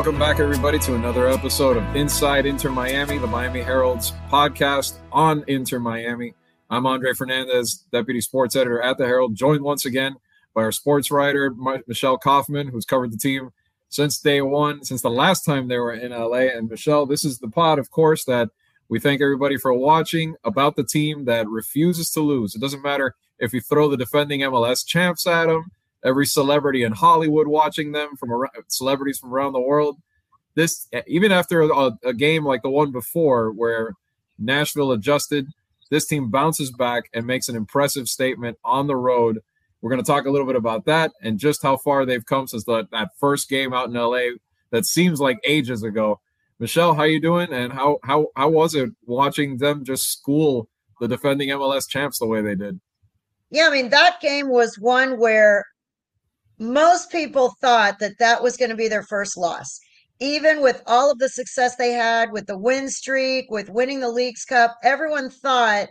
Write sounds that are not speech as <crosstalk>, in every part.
Welcome back, everybody, to another episode of Inside Inter Miami, the Miami Herald's podcast on Inter Miami. I'm Andre Fernandez, Deputy Sports Editor at the Herald, joined once again by our sports writer, Michelle Kaufman, who's covered the team since day one, since the last time they were in LA. And Michelle, this is the pod, of course, that we thank everybody for watching about the team that refuses to lose. It doesn't matter if you throw the defending MLS champs at them, every celebrity in Hollywood watching them from around, celebrities from around the world. This even after a, a game like the one before where Nashville adjusted, this team bounces back and makes an impressive statement on the road. We're going to talk a little bit about that and just how far they've come since the, that first game out in LA that seems like ages ago. Michelle, how you doing? And how how how was it watching them just school the defending MLS champs the way they did? Yeah, I mean that game was one where most people thought that that was going to be their first loss. Even with all of the success they had with the win streak, with winning the Leagues Cup, everyone thought,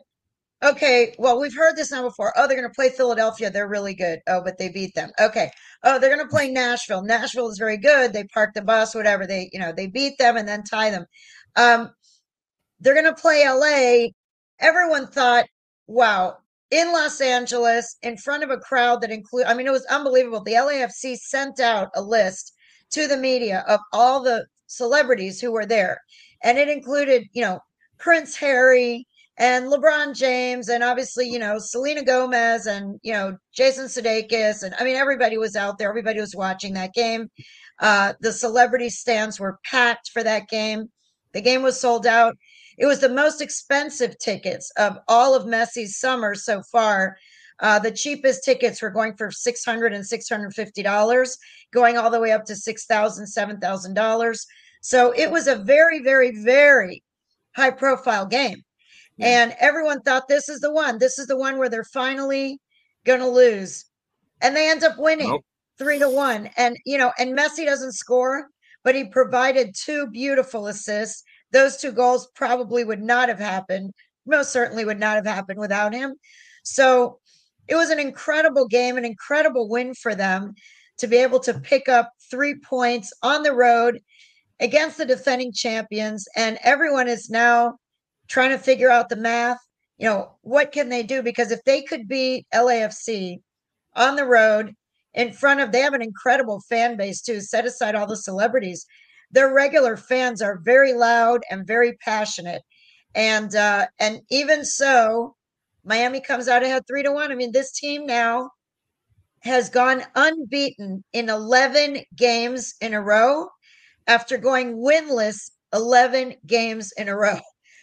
okay, well, we've heard this now before. Oh, they're going to play Philadelphia. They're really good. Oh, but they beat them. Okay. Oh, they're going to play Nashville. Nashville is very good. They park the bus, whatever. They, you know, they beat them and then tie them. Um, they're going to play LA. Everyone thought, wow, in Los Angeles in front of a crowd that include I mean it was unbelievable. The LAFC sent out a list to the media of all the celebrities who were there. And it included, you know, Prince Harry and LeBron James and obviously, you know, Selena Gomez and, you know, Jason Sudeikis and I mean everybody was out there. Everybody was watching that game. Uh the celebrity stands were packed for that game. The game was sold out. It was the most expensive tickets of all of Messi's summer so far. Uh, the cheapest tickets were going for $600 and $650, going all the way up to $6,000, $7,000. So it was a very, very, very high profile game. And everyone thought this is the one. This is the one where they're finally going to lose. And they end up winning nope. three to one. And, you know, and Messi doesn't score, but he provided two beautiful assists those two goals probably would not have happened, most certainly would not have happened without him. So it was an incredible game, an incredible win for them to be able to pick up three points on the road against the defending champions. And everyone is now trying to figure out the math. You know, what can they do? Because if they could beat LAFC on the road in front of, they have an incredible fan base too, set aside all the celebrities their regular fans are very loud and very passionate. And uh, and even so, Miami comes out ahead three to one. I mean, this team now has gone unbeaten in 11 games in a row after going winless 11 games in a row.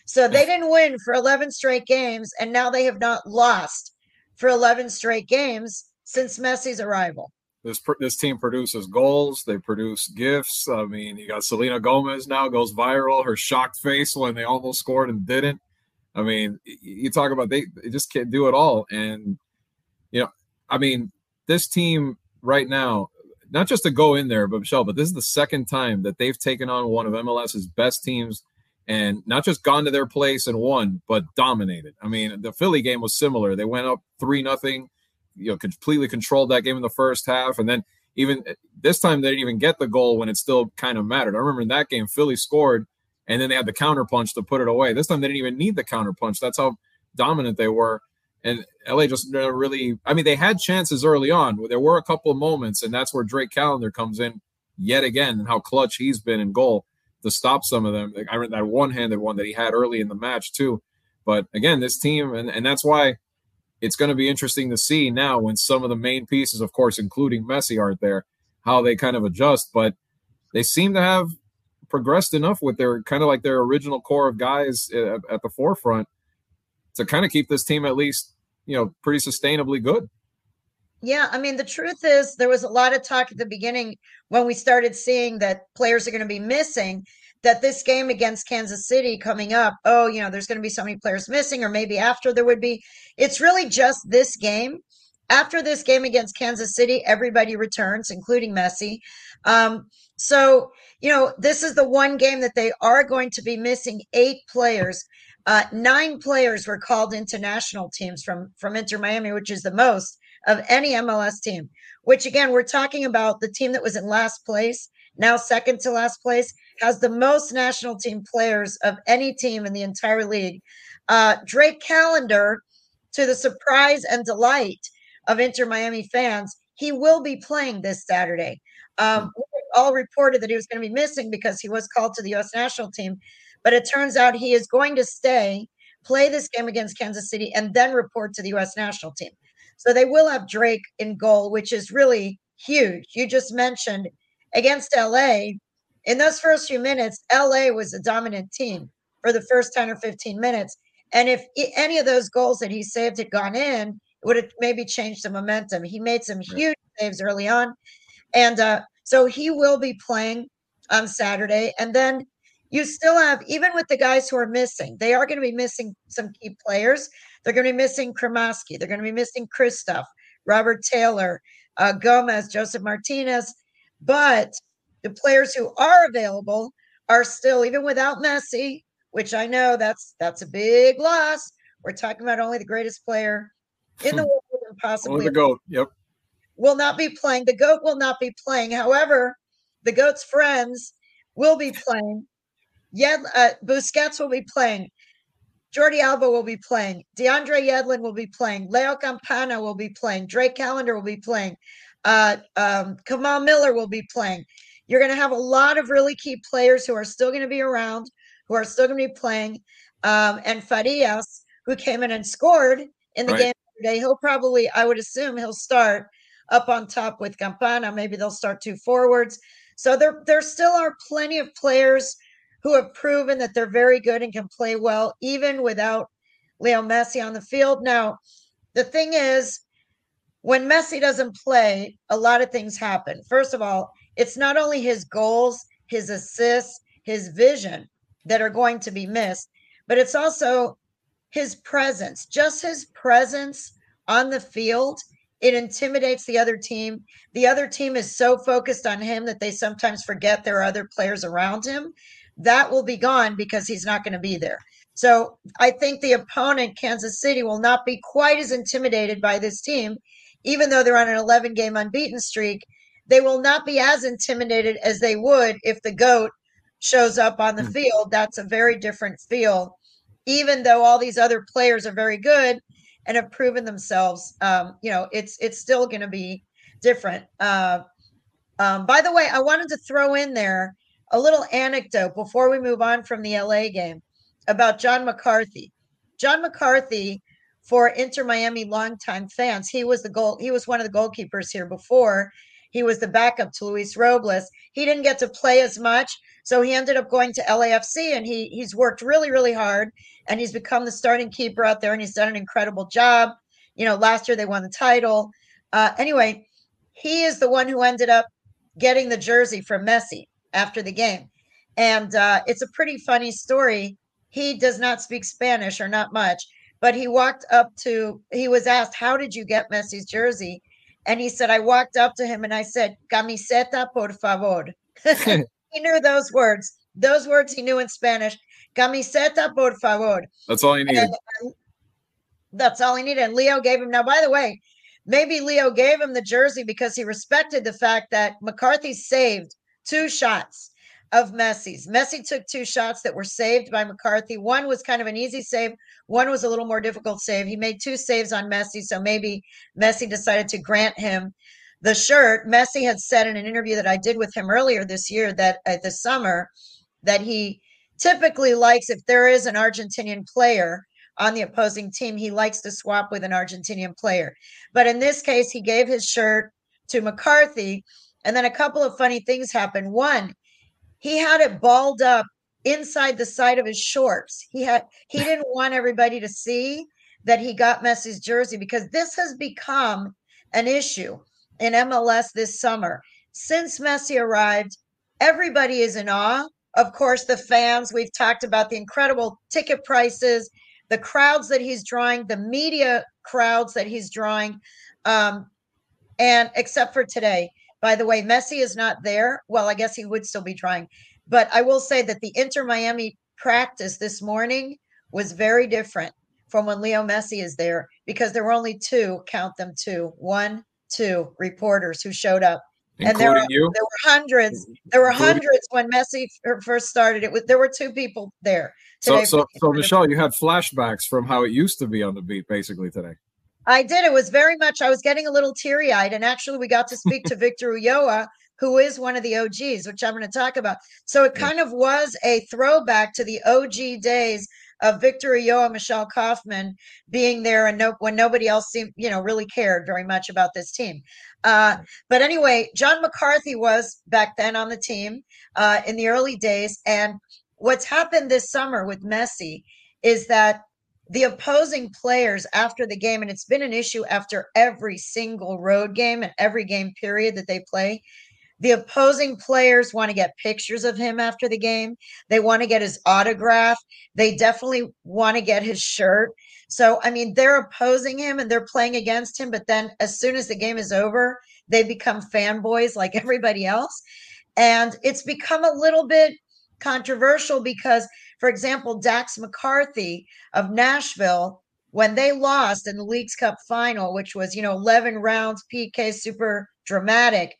So they didn't win for 11 straight games, and now they have not lost for 11 straight games since Messi's arrival this this team produces goals. They produce gifts. I mean, you got Selena Gomez now goes viral. Her shocked face when they almost scored and didn't. I mean, you talk about they, they just can't do it all. And you know, I mean, this team right now, not just to go in there, but Michelle, but this is the second time that they've taken on one of MLS's best teams and not just gone to their place and won, but dominated. I mean, the Philly game was similar. They went up three nothing you know completely controlled that game in the first half, and then even this time they didn't even get the goal when it still kind of mattered. I remember in that game Philly scored, and then they had the counter punch to put it away. This time they didn't even need the counter punch. That's how dominant they were. And LA just really, I mean, they had chances early on. There were a couple of moments, and that's where Drake Callender comes in yet again, and how clutch he's been in goal to stop some of them. I read that one-handed one that he had early in the match too. But again, this team, and, and that's why it's going to be interesting to see now when some of the main pieces, of course, including Messi, aren't there, how they kind of adjust. But they seem to have progressed enough with their kind of like their original core of guys uh, at, at the forefront to kind of keep this team at least, you know, pretty sustainably good. Yeah, I mean, the truth is, there was a lot of talk at the beginning when we started seeing that players are going to be missing that this game against Kansas City coming up, oh, you know, there's going to be so many players missing, or maybe after there would be. It's really just this game. After this game against Kansas City, everybody returns, including Messi. Um, so, you know, this is the one game that they are going to be missing eight players. Uh, nine players were called into national teams from from Inter Miami, which is the most of any MLS team. Which again, we're talking about the team that was in last place now second to last place, has the most national team players of any team in the entire league. Uh, Drake Callender, to the surprise and delight of Inter Miami fans, he will be playing this Saturday. Um, all reported that he was going to be missing because he was called to the U.S. national team, but it turns out he is going to stay, play this game against Kansas City, and then report to the U.S. national team. So they will have Drake in goal, which is really huge. You just mentioned against LA, in those first few minutes, LA was a dominant team for the first 10 or 15 minutes. And if any of those goals that he saved had gone in, it would have maybe changed the momentum. He made some huge saves early on. And uh, so he will be playing on Saturday. And then you still have, even with the guys who are missing, they are going to be missing some key players. They're going to be missing Cremaschi. They're going to be missing Kryvtsov, Robert Taylor, uh, Gomez, Josef Martinez. But the players who are available are still, even without Messi, which I know that's that's a big loss. We're talking about only the greatest player in the world and possibly the goat. Yep. Will not be playing. The goat will not be playing. However, the goat's friends will be playing. Yed, uh, Busquets will be playing. Jordi Alba will be playing. DeAndre Yedlin will be playing. Leo Campana will be playing. Drake Callender will be playing. Uh, um, Kamal Miller will be playing. You're going to have a lot of really key players who are still going to be around, who are still going to be playing. Um, and Farias, who came in and scored in the right. game today, he'll probably, I would assume, he'll start up on top with Campana. Maybe they'll start two forwards. So there, there still are plenty of players who have proven that they're very good and can play well, even without Leo Messi on the field. Now, the thing is, when Messi doesn't play, a lot of things happen. First of all, it's not only his goals, his assists, his vision that are going to be missed, but it's also his presence, just his presence on the field. It intimidates the other team. The other team is so focused on him that they sometimes forget there are other players around him that will be gone because he's not going to be there. So I think the opponent, Kansas City, will not be quite as intimidated by this team, even though they're on an 11 game unbeaten streak. They will not be as intimidated as they would if the GOAT shows up on the mm. field. That's a very different feel, even though all these other players are very good and have proven themselves. Um, you know, it's it's still going to be different. Uh, um, by the way, I wanted to throw in there a little anecdote before we move on from the LA game about John McCarthy. John McCarthy, for Inter Miami longtime fans, he was the goal. He was one of the goalkeepers here before. He was the backup to Luis Robles. He didn't get to play as much, so he ended up going to LAFC, and he he's worked really, really hard, and he's become the starting keeper out there, and he's done an incredible job. You know, last year they won the title. Uh, anyway, he is the one who ended up getting the jersey from Messi after the game. And uh, it's a pretty funny story. He does not speak Spanish or not much, but he walked up to, he was asked, How did you get Messi's jersey? And he said, I walked up to him and I said, Camiseta, por favor. <laughs> he knew those words. Those words he knew in Spanish. Camiseta, por favor. That's all he needed. And, and that's all he needed. And Leo gave him. Now, by the way, maybe Leo gave him the jersey because he respected the fact that McCarthy saved two shots of Messi's. Messi took two shots that were saved by McCarthy. One was kind of an easy save, one was a little more difficult save. He made two saves on Messi, so maybe Messi decided to grant him the shirt. Messi had said in an interview that I did with him earlier this year that uh, this summer that he typically likes if there is an Argentinian player on the opposing team, he likes to swap with an Argentinian player. But in this case, he gave his shirt to McCarthy and then a couple of funny things happened. One, he had it balled up inside the side of his shorts. He had he <laughs> didn't want everybody to see that he got Messi's jersey because this has become an issue in MLS this summer. Since Messi arrived, everybody is in awe. Of course, the fans, we've talked about the incredible ticket prices, the crowds that he's drawing, the media crowds that he's drawing. Um, and except for today, by the way, Messi is not there. Well, I guess he would still be trying. But I will say that the Inter Miami practice this morning was very different from when Leo Messi is there because there were only two, count them two, one, two reporters who showed up and there were, you? there were hundreds. There were including hundreds when Messi first started. It was there were two people there. Today so, so, so <laughs> Michelle, you had flashbacks from how it used to be on the beat, basically today. I did. It was very much. I was getting a little teary eyed, and actually, we got to speak to <laughs> Victor Ulloa, who is one of the OGs, which I'm going to talk about. So it kind of was a throwback to the OG days of Victor Ulloa, Michelle Kaufman being there, and no, when nobody else seemed, you know, really cared very much about this team. Uh, but anyway, John McCarthy was back then on the team uh, in the early days, and what's happened this summer with Messi is that the opposing players after the game, and it's been an issue after every single road game and every game period that they play, the opposing players want to get pictures of him after the game. They want to get his autograph. They definitely want to get his shirt. So, I mean, they're opposing him and they're playing against him. But then as soon as the game is over, they become fanboys like <laughs> everybody else. And it's become a little bit controversial because, for example, Dax McCarty of Nashville, when they lost in the Leagues Cup final, which was, you know, 11 rounds, PK, super dramatic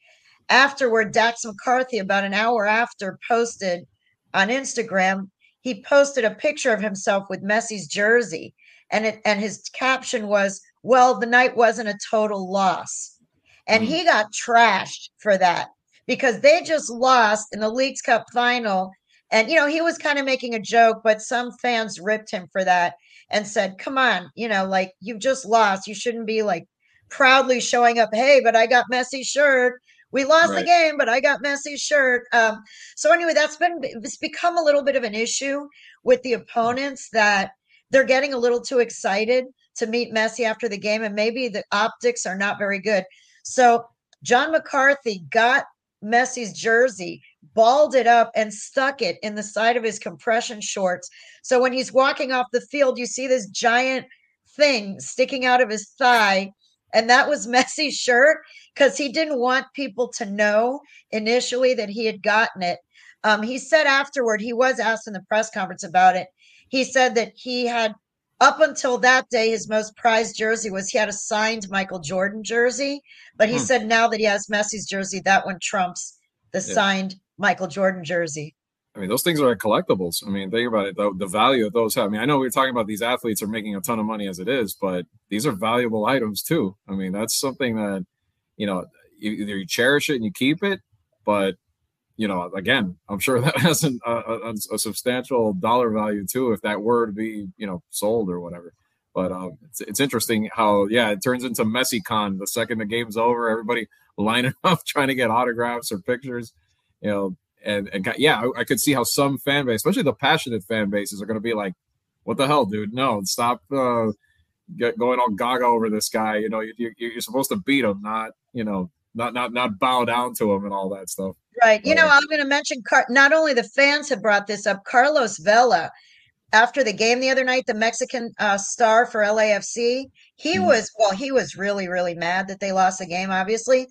afterward, Dax McCarty, about an hour after, posted on Instagram, he posted a picture of himself with Messi's jersey. And it and his caption was, Well, the night wasn't a total loss. And mm. he got trashed for that because they just lost in the Leagues Cup final. And you know, he was kind of making a joke, but some fans ripped him for that and said, Come on, you know, like you've just lost. You shouldn't be like proudly showing up, hey, but I got Messi's shirt we lost right. the game, but I got Messi's shirt. Um, so anyway, that's been it's become a little bit of an issue with the opponents that they're getting a little too excited to meet Messi after the game, and maybe the optics are not very good. So John McCarthy got Messi's jersey, balled it up, and stuck it in the side of his compression shorts. So when he's walking off the field, you see this giant thing sticking out of his thigh and that was <laughs> Messi's shirt because he didn't want people to know initially that he had gotten it. Um, he said afterward, he was asked in the press conference about it. He said that he had, up until that day, his most prized jersey was he had a signed Michael Jordan jersey. But he hmm. said now that he has Messi's jersey, that one trumps the yeah. signed Michael Jordan jersey. I mean, those things are collectibles. I mean, think about it. The, the value of those. have. I mean, I know we are talking about these athletes are making a ton of money as it is, but these are valuable items too. I mean, that's something that you know either you cherish it and you keep it, but you know, again, I'm sure <laughs> that has an, a, a, a, substantial dollar value too if that were to be you know sold or whatever. But um, it's, it's interesting how yeah, it turns into Messi Con the second the game's over. Everybody <laughs> lining up trying to get autographs or pictures. You know, and and yeah, I, I, could see how some fan base, especially the passionate fan bases, are going to be like, "What the hell, dude? No, stop uh, get, going all gaga over this guy. You know, you, you, you're supposed to beat him, not you know, not not not bow down to him and all that stuff." Right. You know, I'm going to mention Car- not only the fans have brought this up. Carlos Vela, after the game the other night, the Mexican uh, star for LAFC, he mm was well, he was really really mad that they lost the game, obviously,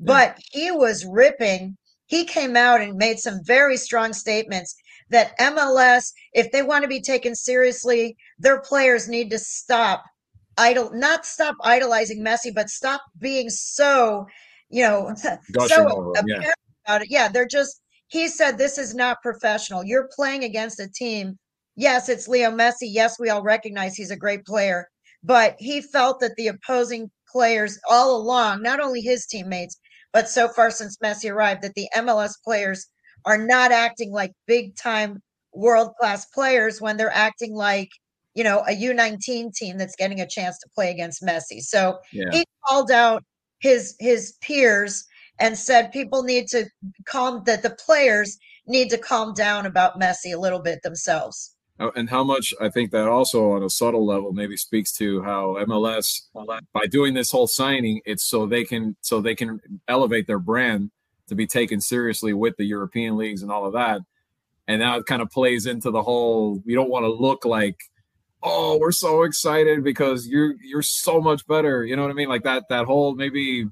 but yeah. he was ripping he came out and made some very strong statements that MLS, if they want to be taken seriously, their players need to stop idol, not stop idolizing Messi, but stop being so, you know, <laughs> so yeah. about it. Yeah, they're just. He said this is not professional. You're playing against a team. Yes, it's Leo Messi. Yes, we all recognize he's a great player, but he felt that the opposing players all along, not only his teammates, but so far since Messi arrived, that the MLS players are not acting like big time world class players when they're acting like you know a U19 team that's getting a chance to play against Messi. So yeah. he called out his his peers and said people need to calm that the players need to calm down about Messi a little bit themselves. Oh, and how much I think that also on a subtle level maybe speaks to how MLS by doing this whole signing, it's so they can so they can elevate their brand to be taken seriously with the European leagues and all of that. And now it kind of plays into the whole you don't want to look like, oh, we're so excited because you're you're so much better. You know what I mean? Like that that whole maybe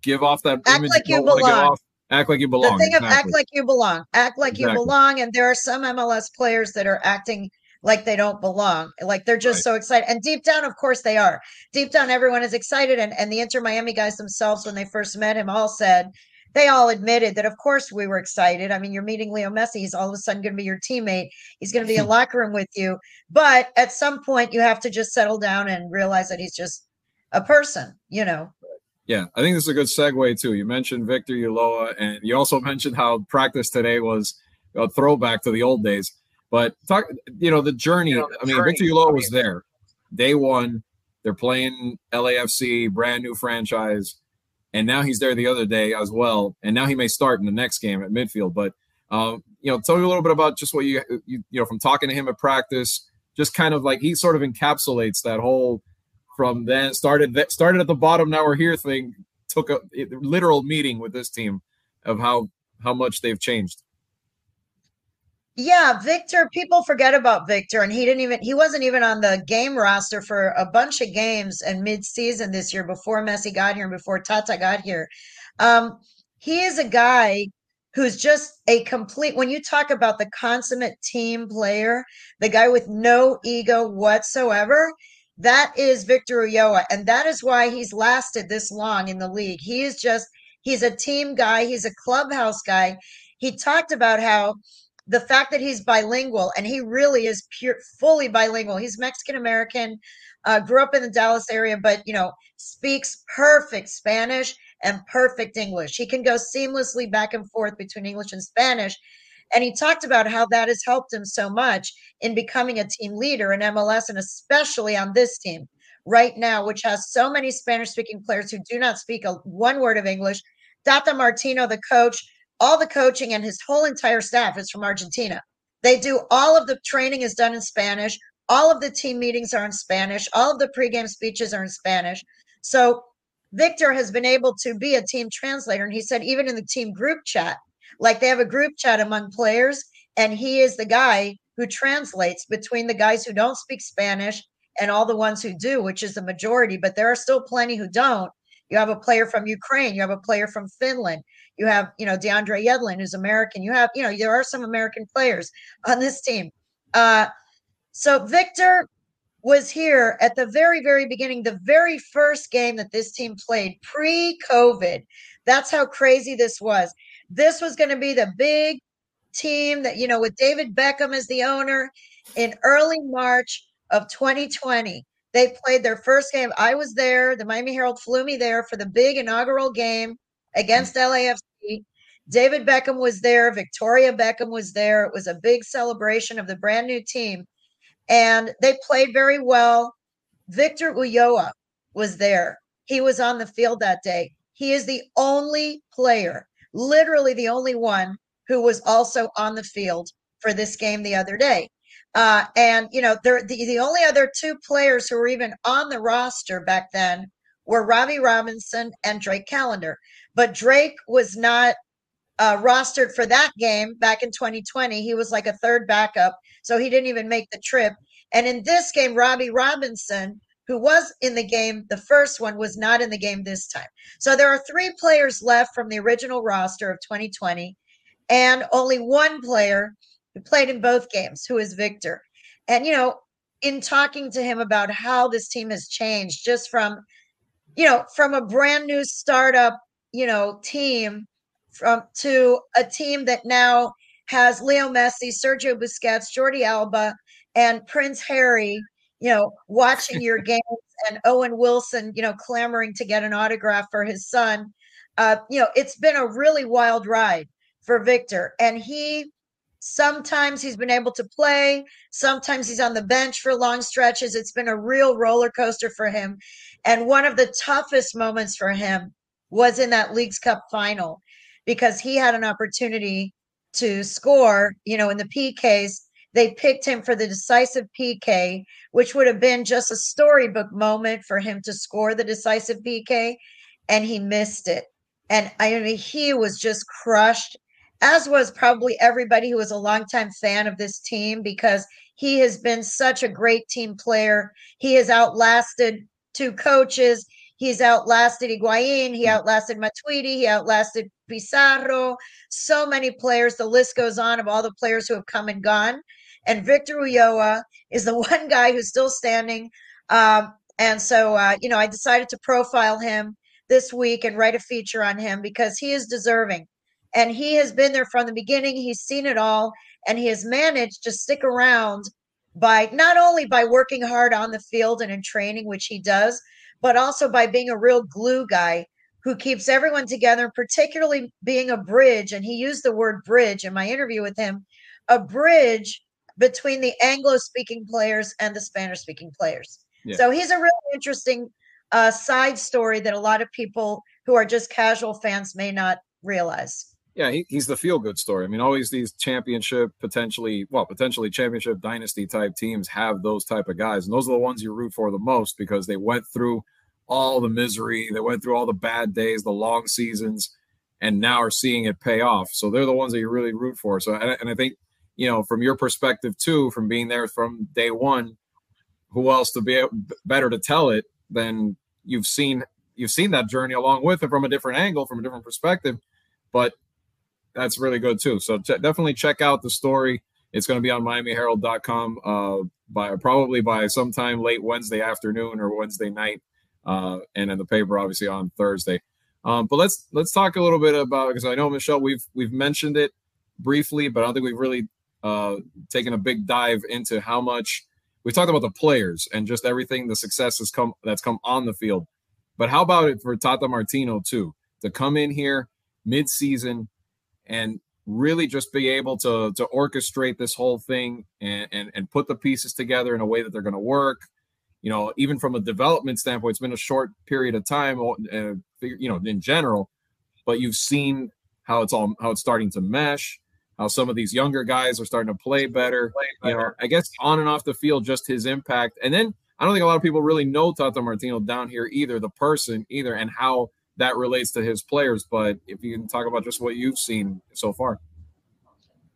give off that Act image like you belong. Act like you belong. The thing exactly. of act like you belong. Act like exactly. you belong. And there are some MLS players that are acting like they don't belong. Like they're just right. so excited. And deep down, of course, they are. Deep down, everyone is excited. And, and the Inter Miami guys themselves, when they first met him, all said they all admitted that, of course, we were excited. I mean, you're meeting Leo Messi. He's all of a sudden going to be your teammate. He's going to be in <laughs> locker room with you. But at some point, you have to just settle down and realize that he's just a person, you know. Yeah, I think this is a good segue too. You mentioned Victor Ulloa, and you also <laughs> mentioned how practice today was a throwback to the old days. But talk, you know, the journey. You know, the I mean, journey, Victor Ulloa was there day one. They're playing LAFC, brand new franchise, and now he's there the other day as well. And now he may start in the next game at midfield. But um, you know, tell me a little bit about just what you, you you know from talking to him at practice. Just kind of like he sort of encapsulates that whole from then started that started at the bottom now we're here thing took a literal meeting with this team of how how much they've changed. Yeah victor people forget about victor and he didn't even he wasn't even on the game roster for a bunch of games and mid-season this year before messi got here and before tata got here. Um he is a guy who's just a complete when you talk about the consummate team player the guy with no ego whatsoever that is Victor Ulloa, and that is why he's lasted this long in the league. He is just he's a team guy, he's a clubhouse guy. He talked about how the fact that he's bilingual and he really is pure fully bilingual. He's Mexican American, uh, grew up in the Dallas area, but you know, speaks perfect Spanish and perfect English. He can go seamlessly back and forth between English and Spanish. And he talked about how that has helped him so much in becoming a team leader in MLS and especially on this team right now, which has so many Spanish speaking players who do not speak a one word of English. Tata Martino, the coach, all the coaching and his whole entire staff is from Argentina. They do all of the training is done in Spanish. All of the team meetings are in Spanish. All of the pregame speeches are in Spanish. So Victor has been able to be a team translator. And he said, even in the team group chat, like they have a group chat among players, and he is the guy who translates between the guys who don't speak Spanish and all the ones who do, which is the majority, but there are still plenty who don't. You have a player from Ukraine, you have a player from Finland, you have, you know, DeAndre Yedlin, who's American. You have, you know, there are some American players on this team. Uh, so Victor was here at the very, very beginning, the very first game that this team played pre COVID. That's how crazy this was. This was going to be the big team that, you know, with David Beckham as the owner in early March of 2020. They played their first game. I was there. The Miami Herald flew me there for the big inaugural game against LAFC. David Beckham was there. Victoria Beckham was there. It was a big celebration of the brand new team. And they played very well. Victor Ulloa was there. He was on the field that day. He is the only player literally the only one who was also on the field for this game the other day. Uh, and you know, the the only other two players who were even on the roster back then were Robbie Robinson and Drake Callender. But Drake was not uh, rostered for that game back in 2020. He was like a third backup, so he didn't even make the trip. And in this game, Robbie Robinson who was in the game, the first one, was not in the game this time. So there are three players left from the original roster of 2020, and only one player who played in both games, who is Victor. And, you know, in talking to him about how this team has changed just from, you know, from a brand new startup, you know, team from to a team that now has Leo Messi, Sergio Busquets, Jordi Alba, and Prince Harry you know, watching your games and Owen Wilson, you know, clamoring to get an autograph for his son. Uh, you know, it's been a really wild ride for Victor. And he sometimes he's been able to play, sometimes he's on the bench for long stretches. It's been a real roller coaster for him. And one of the toughest moments for him was in that Leagues Cup final because he had an opportunity to score, you know, in the PKs they picked him for the decisive PK, which would have been just a storybook moment for him to score the decisive PK, and he missed it. And I mean, he was just crushed, as was probably everybody who was a longtime fan of this team because he has been such a great team player. He has outlasted two coaches. He's outlasted Higuain. He hmm. outlasted Matuidi. He outlasted Pizarro. So many players. The list goes on of all the players who have come and gone and Victor Ulloa is the <laughs> one guy who's still standing. Um, and so, uh, you know, I decided to profile him. this week and write a feature on him because he is deserving. And he has been there from the beginning. He's seen it all and he has managed to stick around by not only by working hard on the field and in training, which he does, but also by being a real glue guy who keeps everyone together, particularly being a bridge. And he used the word bridge in my interview with him a bridge between the Anglo speaking players and the Spanish speaking players. Yeah. So he's a really interesting uh, side story that a lot of people who are just casual fans may not realize. Yeah, he, he's the feel good story. I mean, always these championship, potentially, well, potentially championship dynasty type teams have those type of guys. And those are the ones you root for the most because they went through all the misery, they went through all the bad days, the long seasons, and now are seeing it pay off. So they're the ones that you really root for. So, and, and I think, you know, from your perspective too, from being there from day one, who else to be better to tell it than you've seen you've seen that journey along with it from a different angle, from a different perspective. But that's really good too. So definitely check out the story. It's going to be on MiamiHerald.com uh, by probably by sometime late Wednesday afternoon or Wednesday night, uh, and in the paper obviously on Thursday. Um, but let's let's talk a little bit about because I know Michelle we've we've mentioned it briefly, but I don't think we've really uh, taken a big dive into how much we talked about the players and just everything the success has come that's come on the field. But how about it for Tata Martino too to come in here mid-season and really just be able to to orchestrate this whole thing and and, and put the pieces together in a way that they're going to work you know even from a development standpoint it's been a short period of time uh, you know in general but you've seen how it's all how it's starting to mesh how some of these younger guys are starting to play better, play better. you know i guess on and off the field just his impact and then i don't think a lot of people really know tata martino down here either the person either and how that relates to his players. But if you can talk about just what you've seen so far.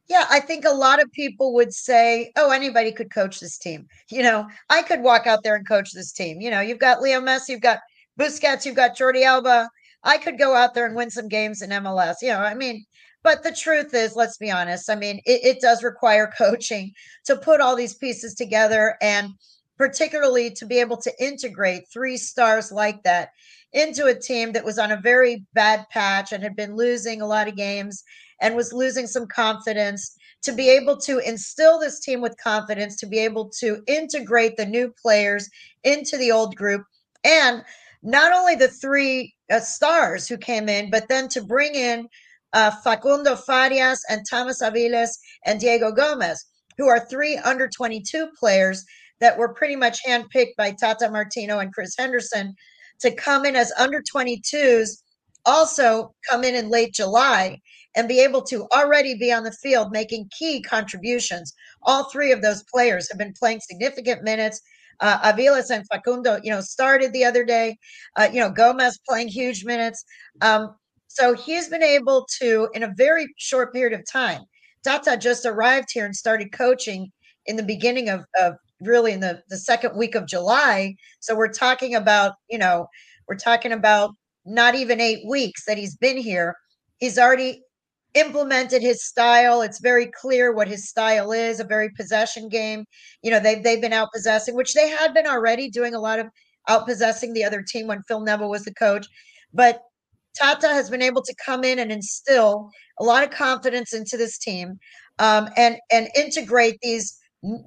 Yeah, I think a lot of people would say, oh, anybody could coach this team. You know, I could walk out there and coach this team. You know, you've got Leo Messi, you've got Busquets, you've got Jordi Alba. I could go out there and win some games in MLS. You know, I mean, but the truth is, let's be honest. I mean, it, it does require <laughs> coaching to put all these pieces together and particularly to be able to integrate three stars like that into a team that was on a very bad patch and had been losing a lot of games and was losing some confidence to be able to instill this team with confidence to be able to integrate the new players into the old group and not only the three uh, stars who came in but then to bring in uh, Facundo Farias and Thomas Aviles and Diego Gomez who are three under 22 players that were pretty much handpicked by Tata Martino and Chris Henderson to come in as under 22s, also come in in late July and be able to already be on the field making key contributions. All three of those players have been playing significant minutes. Uh, Aviles and Facundo, you know, started the other day. Uh, you know, Gomez playing huge minutes. Um, so he's been able to, in a very short period of time, Tata just arrived here and started coaching in the beginning of, of really in the, the second week of July. So we're talking about, you know, we're talking about not even eight weeks that he's been here. He's already implemented his style. It's very clear what his style is, a very possession game. You know, they've they've been out possessing, which they had been already doing a lot of out possessing the other team when Phil Neville was the coach. But Tata has been able to come in and instill a lot of confidence into this team um, and and integrate these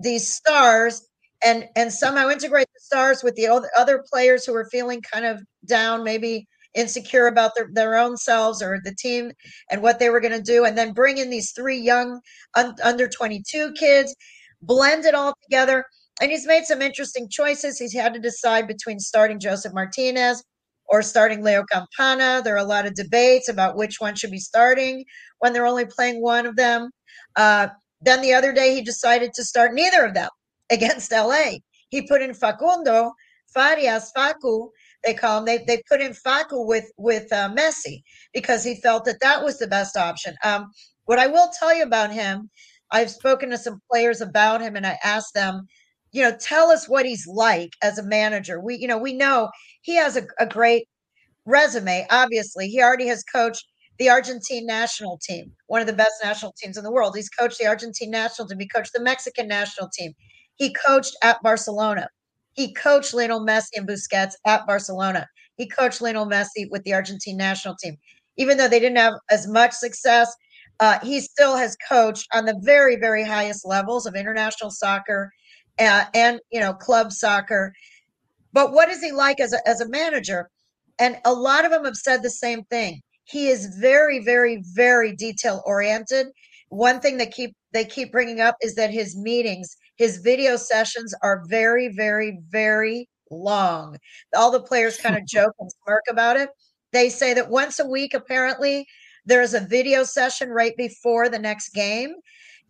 these stars and and somehow integrate the stars with the other players who are feeling kind of down maybe insecure about their, their own selves or the team and what they were going to do and then bring in these three young un, under 22 kids blend it all together and he's made some interesting choices. He's had to decide between starting josef martinez or starting leo campana there are a lot of debates about which one should be starting when they're only playing one of them uh, then the other day, he decided to start neither of them <laughs> against LA. He put in Facundo, Farias, Facu, they call him. They, they put in Facu with with uh, Messi because he felt that that was the best option. Um, what I will tell you about him, I've spoken to some players about him, and I asked them, you know, tell us what he's like as a manager. We, you know, we know he has a, a great resume. Obviously, he already has coached the Argentine national team, one of the best national teams in the world. He's coached the Argentine national team. He coached the Mexican national team. He coached at Barcelona. He coached Lionel Messi and Busquets at Barcelona. he coached Lionel Messi with the Argentine national team. Even though they didn't have as much success, uh, he still has coached on the very, very highest levels of international soccer uh, and you know club soccer. But what is he like as a, as a manager? And a lot of them have said the same thing. He is very, very, very detail oriented. One thing that keep they keep bringing up is that his meetings, his video sessions are very, very, very long. All the players kind of <laughs> joke and smirk about it. They say that once a week, apparently, there's a video session right before the next game.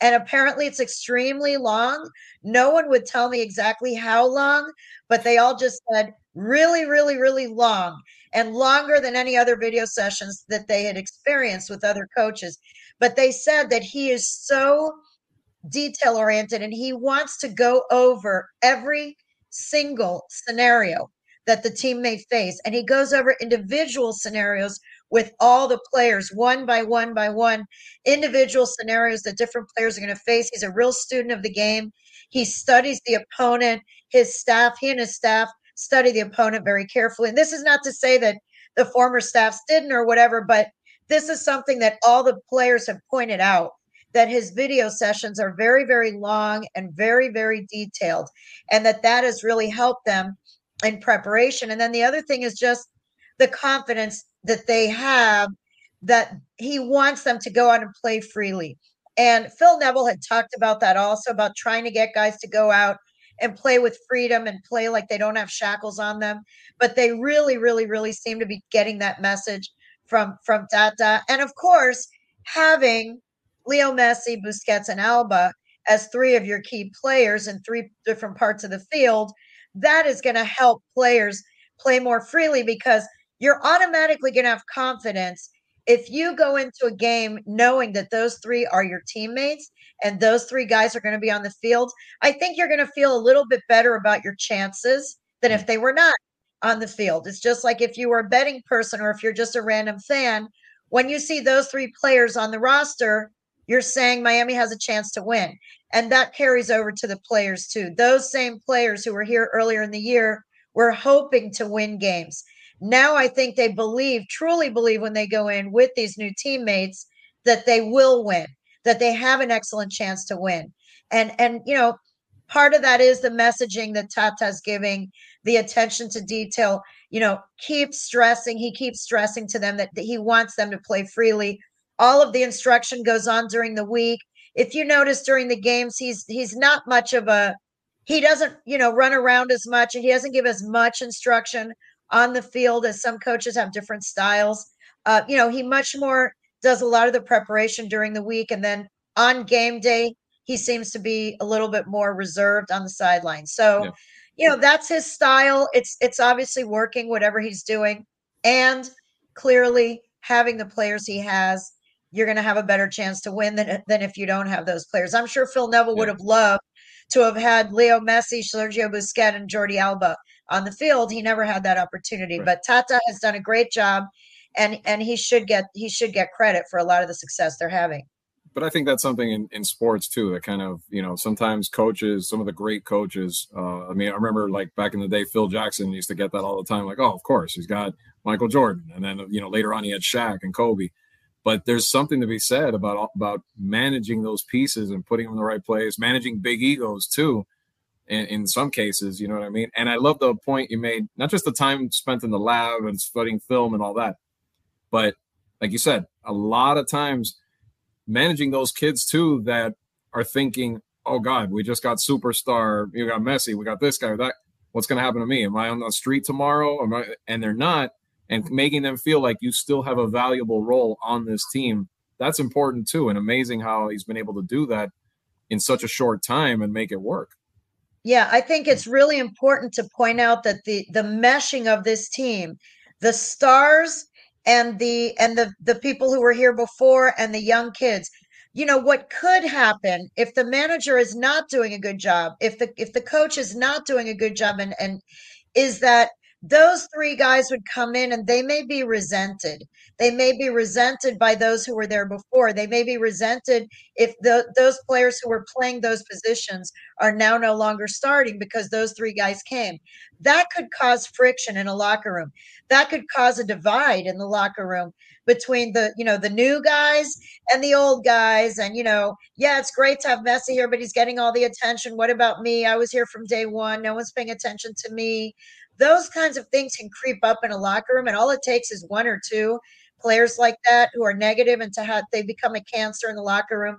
And apparently, it's extremely long. No one would tell me exactly how long, but they all just said really, really, really long and longer than any other video sessions that they had experienced with other coaches. But they said that he is so detail oriented and he wants to go over every single scenario that the team may face. And he goes over individual scenarios with all the players, one by one by one, individual scenarios that different players are going to face. He's a real student of the game. He studies the opponent, his staff, he and his staff study the opponent very carefully. And this is not to say that the former staffs didn't or whatever, but this is something that all the players have pointed out that his video sessions are very very long and very very detailed and that that has really helped them in preparation and then the other thing is just the confidence that they have that he wants them to go out and play freely and phil neville had talked about that also about trying to get guys to go out and play with freedom and play like they don't have shackles on them. But they really, really, really seem to be getting that message from from Tata. And of course, having Leo Messi, Busquets, and Alba as three of your key players in three different parts of the field, that is going to help players play more freely because you're automatically going to have confidence if you go into a game knowing that those three are your teammates and those three guys are going to be on the field, I think you're going to feel a little bit better about your chances than if mm. they were not on the field. It's just like if you were a betting person or if you're just a random fan, when you see those three players on the roster, you're saying Miami has a chance to win. And that carries over to the players too. Those same players who were here earlier in the year were hoping to win games. Now I think they believe, truly believe when they go in with these new teammates that they will win, that they have an excellent chance to win. And and you know, part of that is the messaging that Tata's giving, the attention to detail, you know, keep stressing, he keeps stressing to them that, that he wants them to play freely. All of the instruction goes on during the week. If you notice during the games, he's he's not much of a he doesn't, you know, run around as much and he doesn't give as much instruction on the field as some coaches have different styles. Uh, you know, he much more does a lot of the preparation during the week. And then on game day, he seems to be a little bit more reserved on the sideline. So, yeah. you know, that's his style. It's it's obviously working, whatever he's doing. And clearly having the players he has, you're going to have a better chance to win than, than if you don't have those players. I'm sure Phil Neville yeah. would have loved to have had Leo Messi, Sergio Busquets, and Jordi Alba on the field. He never had that opportunity. Right. But Tata has done a great job, and and he should get he should get credit for a lot of the success they're having. But I think that's something in, in sports too that kind of you know sometimes coaches, some of the great coaches. Uh, I mean, I remember like back in the day, Phil Jackson used to get that all the time. Like, oh, of course, he's got Michael Jordan, and then you know later on he had Shaq and Kobe but there's something to be said about about managing those pieces and putting them in the right place, managing big egos too. In, in some cases, you know what I mean. And I love the point you made, not just the time spent in the lab and studying film and all that, but like you said, a lot of times managing those kids too that are thinking, "Oh God, we just got superstar. You got Messi. We got this guy that. What's going to happen to me? Am I on the street tomorrow? Am I?" And they're not and making them feel like you still have a valuable role on this team. That's important too. And amazing how he's been able to do that in such a short time and make it work. Yeah, I think it's really important to point out that the the meshing of this team, the stars and the and the the people who were here before and the young kids, you know what could happen if the manager is not doing a good job, if the if the coach is not doing a good job and and is that those three guys would come in and they may be resented. They may be resented by those who were there before. They may be resented if the, those players who were playing those positions are now no longer starting because those three guys came. that could cause friction in a locker room. That could cause a divide in the locker room between the, you know, the new guys and the old guys. And, you know, yeah, it's great to have Messi here, but he's getting all the attention. What about me? I was here from day one. No one's paying attention to me. Those kinds of things can creep up in a locker room. And all it takes is one or two players like that who are negative and to have they become a cancer in the locker room.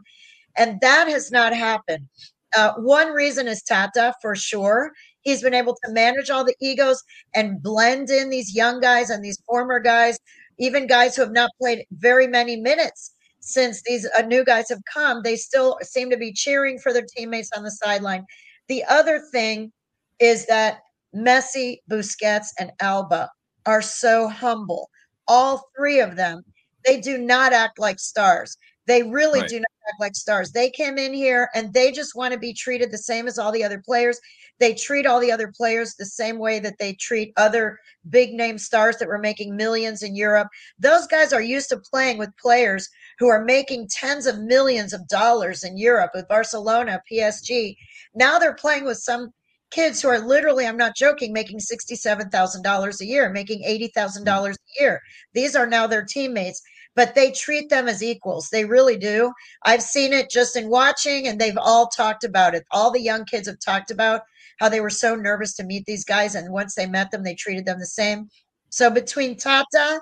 And that has not happened. Uh, one reason is Tata for sure. He's been able to manage all the egos and blend in these young guys and these former guys, even guys who have not played very many minutes since these uh, new guys have come. They still seem to be cheering for their teammates on the sideline. The other thing is that Messi, Busquets, and Alba are so humble. All three of them, they do not act like stars. They really right. do not act like stars. They came in here and they just want to be treated the same as all the other players. They treat all the other players the same way that they treat other big name stars that were making millions in Europe. Those guys are used to playing with players who are making tens of millions of dollars in Europe with Barcelona, PSG. Now they're playing with some kids who are literally, I'm not joking, making $67,000 a year, making $80,000 mm. a year. These are now their teammates but they treat them as equals. They really do. I've seen it just in watching, and they've all talked about it. All the young kids have talked about how they were so nervous to meet these guys. And once they met them, they treated them the same. So between Tata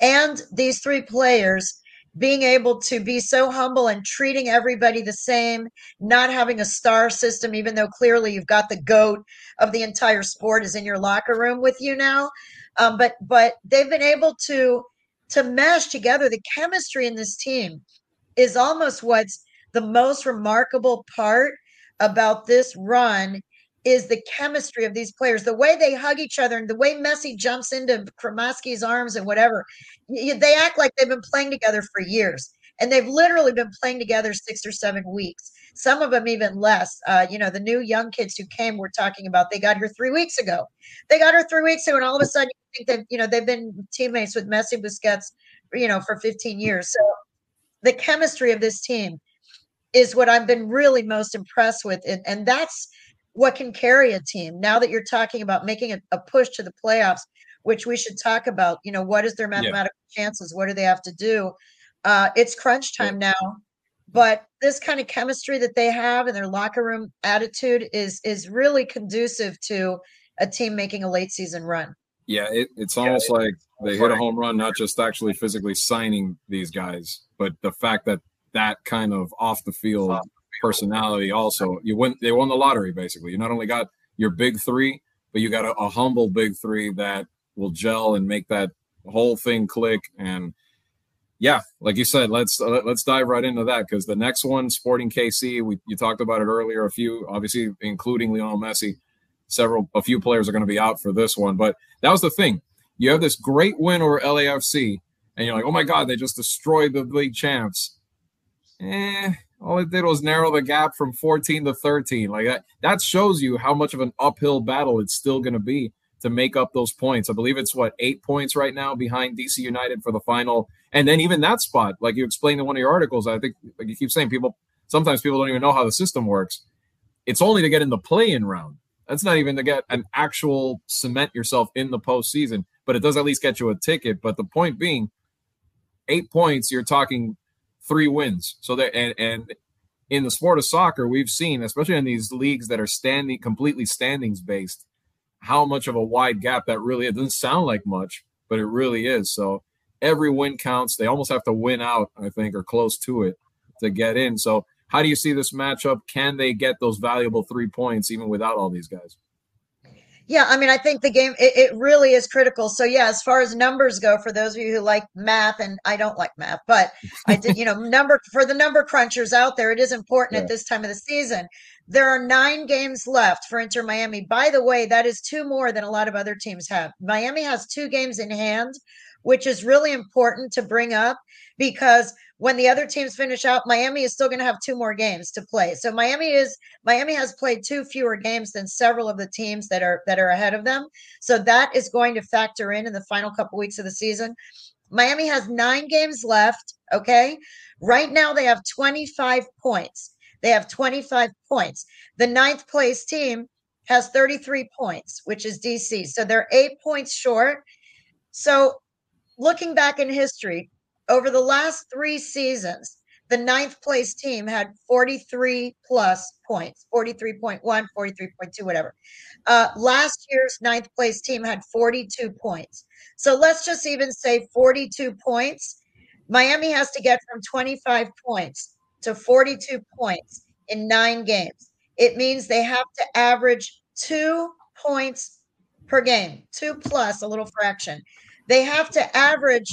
and these three players, being able to be so humble and treating everybody the same, not having a star system, even though clearly you've got the goat of the entire sport is in your locker room with you now. Um, but but they've been able to to mesh together the chemistry in this team is almost what's the most remarkable part about this run is the chemistry of these players, the way they hug each other, and the way Messi jumps into Cremaschi's arms and whatever. They act like they've been playing together for years, and they've literally been playing together six or seven weeks. Some of them even less. Uh, you know, the new young kids who came, we're talking about. They got here three weeks ago. They got here three weeks ago, and all of a sudden, you think that you know they've been teammates with Messi, Busquets, you know, for 15 years. So the chemistry of this team is what I've been really most impressed with, and, and that's what can carry a team. Now that you're talking about making a, a push to the playoffs which we should talk about you know what is their mathematical yeah. chances? What do they have to do? Uh, it's crunch time yeah. now but this kind of chemistry that they have and their locker room attitude is is really conducive to a team making a late season run. Yeah it, it's almost yeah, like they hit a home run not just actually physically signing these guys but the fact that that kind of off the field personality also. You win they won the lottery basically. You not only got your big three, but you got a, a humble big three that will gel and make that whole thing click. And yeah, like you said, let's uh, let's dive right into that because the next one, Sporting KC, we you talked about it earlier. A few, obviously, including Lionel Messi, several, a few players are going to be out for this one. But that was the thing. You have this great win over LAFC, and you're like, oh my god, they just destroyed the league champs. Eh, all it did was narrow the gap from 14 to 13. Like that, that shows you how much of an uphill battle it's still going to be to make up those points. I believe it's what eight points right now behind DC United for the final. And then even that spot, like you explained in one of your articles, I think like you keep saying people sometimes people don't even know how the system works. It's only to get in the play-in round. That's not even to get an actual cement yourself in the postseason, but it does at least get you a ticket. But the point being, eight points, you're talking three wins. So that and and in the sport of soccer, we've seen, especially in these leagues that are standing completely standings based, how much of a wide gap that really it doesn't sound like much, but it really is. So every win counts. They almost have to win out, I think, or close to it to get in. So how do you see this matchup? Can they get those valuable three points even without all these guys? Yeah, I mean, I think the game it, it, really is critical. So yeah, as far as numbers go, for those of you who like math, and I don't like math, but I did, you know, <laughs> number for the number crunchers out there, it is important yeah. at this time of the season. There are nine games left for Inter Miami. By the way, that is two more than a lot of other teams have. Miami has two games in hand, which is really important to bring up because when the other teams finish out, Miami is still going to have two more games to play. So Miami is Miami has played two fewer games than several of the teams that are that are ahead of them. So that is going to factor in in the final couple weeks of the season. Miami has 9 games left, okay? Right now they have 25 points. They have 25 points. The ninth place team has 33 points, which is DC. So they're eight points short. So looking back in history, over the last three seasons, the ninth place team had 43 plus points 43.1 43.2 whatever. Uh, last year's ninth place team had 42 points. So let's just even say 42 points. Miami has to get from 25 points to 42 points in nine games. It means they have to average two points per game two plus a little fraction they have to average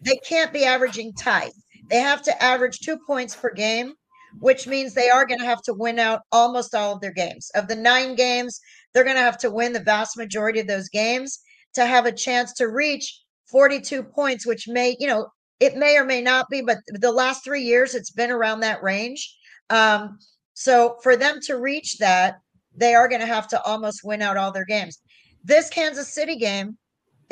they can't be averaging tight they have to average two points per game, which means they are going to have to win out almost all of their games. Of the nine games, they're going to have to win the vast majority of those games to have a chance to reach 42 points, which may, you know, it may or may not be, but the last three years it's been around that range. Um, so for them to reach that, they are going to have to almost win out all their games. This Kansas City game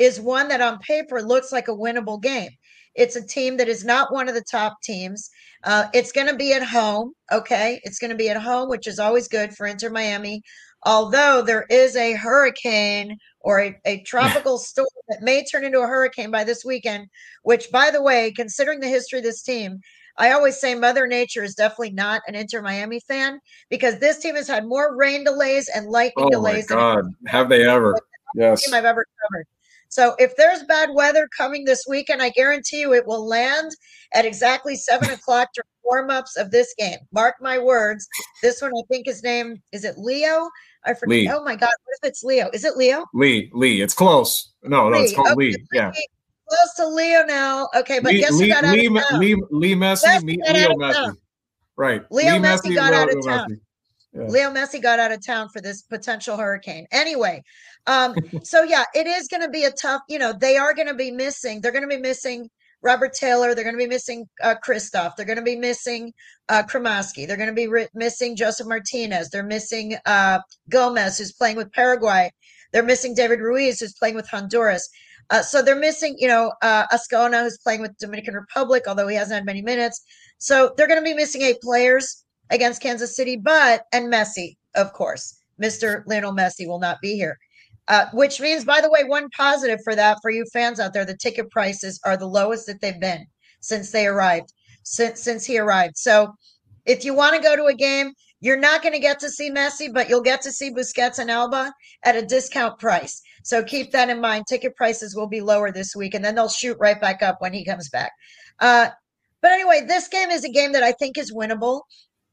is one that on paper looks like a winnable game. It's a team that is not one of the top teams. Uh, it's going to be at home. Okay. It's going to be at home, which is always good for Inter Miami. Although there is a hurricane or a, a tropical <laughs> storm that may turn into a hurricane by this weekend, which, by the way, considering the history of this team, I always say Mother Nature is definitely not an Inter Miami fan because this team has had more rain delays and lightning oh delays. Oh my God, have they ever? <laughs> Yes, team I've ever covered. So if there's bad weather coming this weekend, I guarantee you it will land at exactly seven o'clock during warm-ups of this game. Mark my words. This one, I think his name is it Leo? I forget. Lee. Oh my God, what if it's Leo? Is it Leo? Lee. Lee. It's close. No, Lee. no, it's called okay. Lee. Yeah. Close to Leo now. Okay, but Lee, guess Lee, who got out Lee, of town? Lee, Lee Messi, Lee, Leo Messi. Right. Leo Lee Messi, Messi got out of town. Yeah. Leo Messi got out of town for this potential hurricane. Anyway, um, <laughs> so yeah, it is going to be a tough. You know, they are going to be missing. They're going to be missing Robert Taylor. They're going to be missing uh, Kryvtsov. They're going to be missing uh, Cremaschi. They're going to be ri- missing Josef Martinez. They're missing uh, Gomez, who's playing with Paraguay. They're missing David Ruiz, who's playing with Honduras. Uh, so they're missing, you know, uh, Azcona, who's playing with Dominican Republic, although he hasn't had many minutes. So they're going to be missing eight players against Kansas City, but and Messi, of course, Mr. Lionel Messi will not be here. Uh, which means, by the way, one positive for that for you fans out there, the ticket prices are the lowest that they've been since they arrived, since since he arrived. So, if you want to go to a game, you're not going to get to see Messi, but you'll get to see Busquets and Alba at a discount price. So keep that in mind. Ticket prices will be lower this week, and then they'll shoot right back up when he comes back. Uh, but anyway, this game is a game that I think is winnable,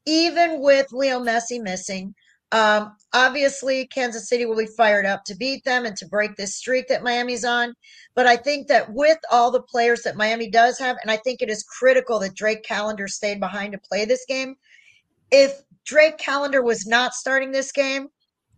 even with Leo Messi missing. Um, obviously, Kansas City will be fired up to beat them and to break this streak that Miami's on. But I think that with all the players that Miami does have, and I think it is critical that Drake Callender stayed behind to play this game. If Drake Callender was not starting this game,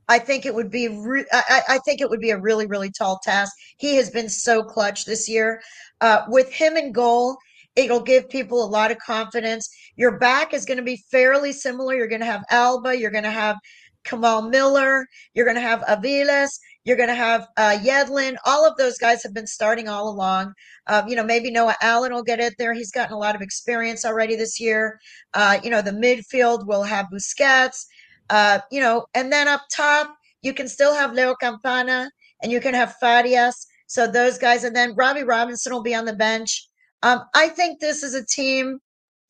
I think it would be re- I, I, think it would be a really really tall task. He has been so clutch this year. Uh, with him in goal, it'll give people a lot of confidence. Your back is going to be fairly similar. You're going to have Alba. You're going to have Kamal Miller. You're going to have Aviles. You're going to have uh, Yedlin. All of those guys have been starting all along. Um, you know, maybe Noah Allen will get it there. He's gotten a lot of experience already this year. Uh, you know, the midfield will have Busquets. Uh, you know, and then up top, you can still have Leo Campana and you can have Farias. So those guys, and then Robbie Robinson will be on the bench. Um, I think this is a team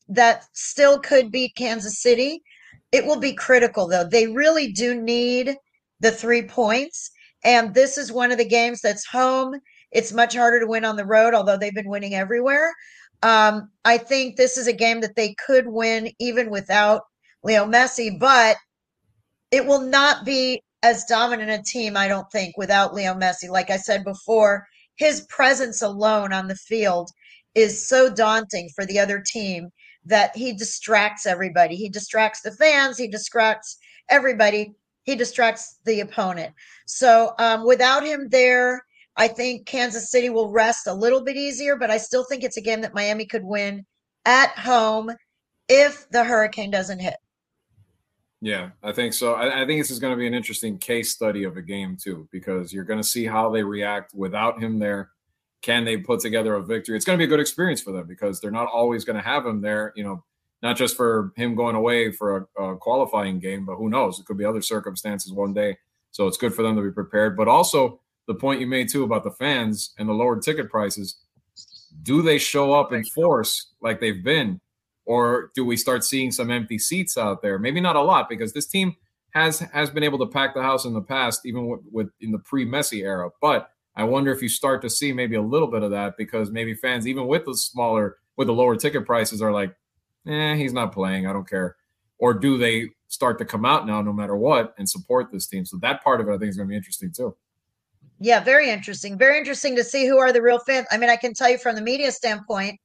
that still could beat Kansas City. It will be critical, though. They really do need the three points. And this is one of the games that's home. It's much harder to win on the road, although they've been winning everywhere. Um, I think this is a game that they could win even without Leo Messi, but it will not be as dominant a team, I don't think, without Leo Messi. Like I said before, his presence alone on the field is so daunting for the other team that he distracts everybody. He distracts the fans, he distracts everybody, he distracts the opponent. So um, without him there, I think Kansas City will rest a little bit easier, but I still think it's a game that Miami could win at home if the hurricane doesn't hit. Yeah, I think so. I, I think this is going to be an interesting case study of a game too, because you're going to see how they react without him there can they put together a victory? It's going to be a good experience for them because they're not always going to have him there, you know, not just for him going away for a, a, qualifying game, but who knows? It could be other circumstances one day So it's good for them to be prepared. But also the point you made too about the fans and the lower ticket prices. Do they show up in force like they've been, or do we start seeing some empty seats out there? Maybe not a lot because this team has has been able to pack the house in the past, even with, with in the pre Messi era. But I wonder if you start to see maybe a little bit of that because maybe fans, even with the smaller, with the lower ticket prices, are like, "Eh, he's not playing. I don't care." Or do they start to come out now, no matter what, and support this team? So that part of it, I think, is going to be interesting too. Yeah, very interesting. Very interesting to see who are the real fans. I mean, I can tell you from the media standpoint,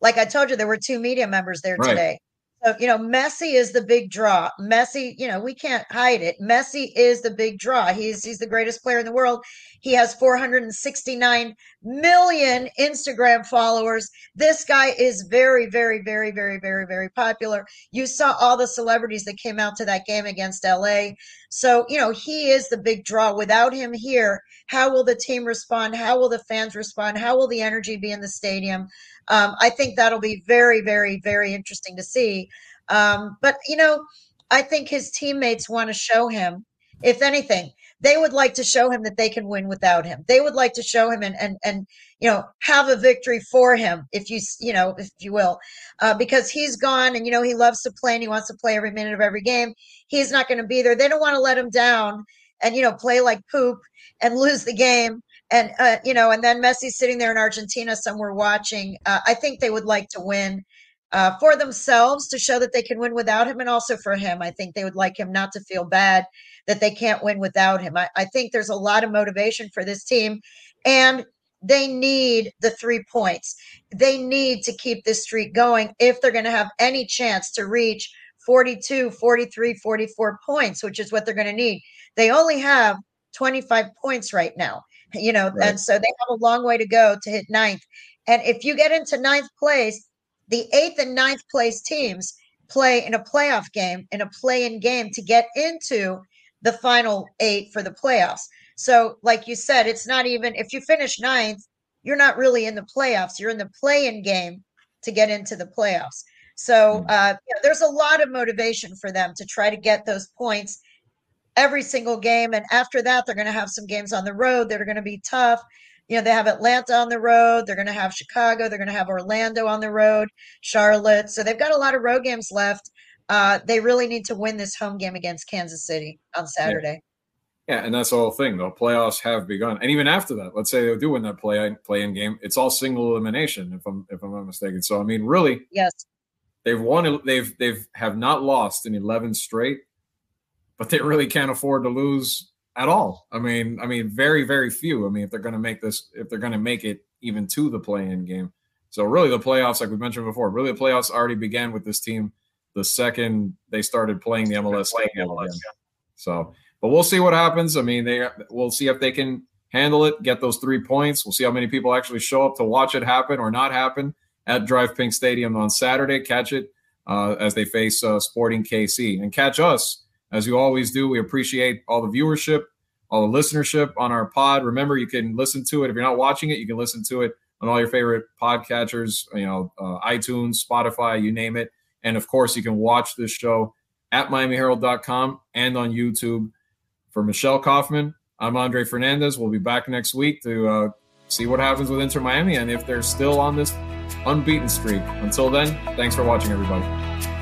like I told you, there were two media members there right. today. So, you know, Messi is the big draw. Messi, you know, we can't hide it. Messi is the big draw. He's he's the greatest player in the world. He has 469 million Instagram followers. This guy is very, very, very, very, very, very popular. You saw all the celebrities that came out to that game against LA. So, you know, he is the big draw. Without him here, how will the team respond? How will the fans respond? How will the energy be in the stadium? Um, I think that'll be very, very, very interesting to see. Um, but, you know, I think his teammates want to show him, if anything, they would like to show him that they can win without him. They would like to show him and and and you know have a victory for him, if you you know if you will, uh, because he's gone and you know he loves to play and he wants to play every minute of every game. He's not going to be there. They don't want to let him down and you know play like poop and <laughs> lose the game and uh, you know, and then Messi sitting there in Argentina somewhere watching. Uh, I think they would like to win uh, for themselves to show that they can win without him, and also for him. I think they would like him not to feel bad that they can't win without him. I, I think there's a lot of motivation for this team, and they need the three points. They need to keep this streak going if they're going to have any chance to reach 42, 43, 44 points, which is what they're going to need. They only have 25 points right now you know, right. and so they have a long way to go to hit ninth. And if you get into ninth place, the eighth and ninth place teams play in a playoff game, in a play in game to get into the final eight for the playoffs. So, like you said, it's not even if you finish ninth, you're not really in the playoffs. You're in the play in game to get into the playoffs. So, hmm. uh, there's a lot of motivation for them to try to get those points every single game. And after that, they're going to have some games on the road that are going to be tough. You know, they have Atlanta on the road. They're going to have Chicago. They're going to have Orlando on the road, Charlotte. So they've got a lot of road games left. Uh, they really need to win this home game against Kansas City on Saturday. Yeah. yeah and that's the whole thing. The playoffs have begun, and even after that, let's say they do win that play play-in game, it's all single elimination, if I'm if I'm not mistaken. So I mean, really, yes, they've won. They've they've have not lost in 11 straight but they really can't afford to lose at all. I mean, I mean, very, very few. I mean, if they're going to make this, if they're going to make it even to the play-in game. So really, the playoffs, like we mentioned before, really the playoffs already began with this team the second they started playing the MLS. Playing MLS So, but we'll see what happens. I mean, they we'll see if they can handle it, get those three points. We'll see how many people actually show up to watch it happen or not happen at DRV PNK Stadium on Saturday. Catch it uh, as they face uh, Sporting KC and catch us as you always do, we appreciate all the viewership, all the listenership on our pod. Remember, you can listen to it if you're not watching it. You can listen to it on all your favorite podcatchers, you know, uh, iTunes, Spotify, you name it. And of course, you can watch this show at MiamiHerald.com and on YouTube. For Michelle Kaufman, I'm Andre Fernandez. We'll be back next week to uh, see what happens with Inter Miami and if they're still on this unbeaten streak. Until then, thanks for watching, everybody.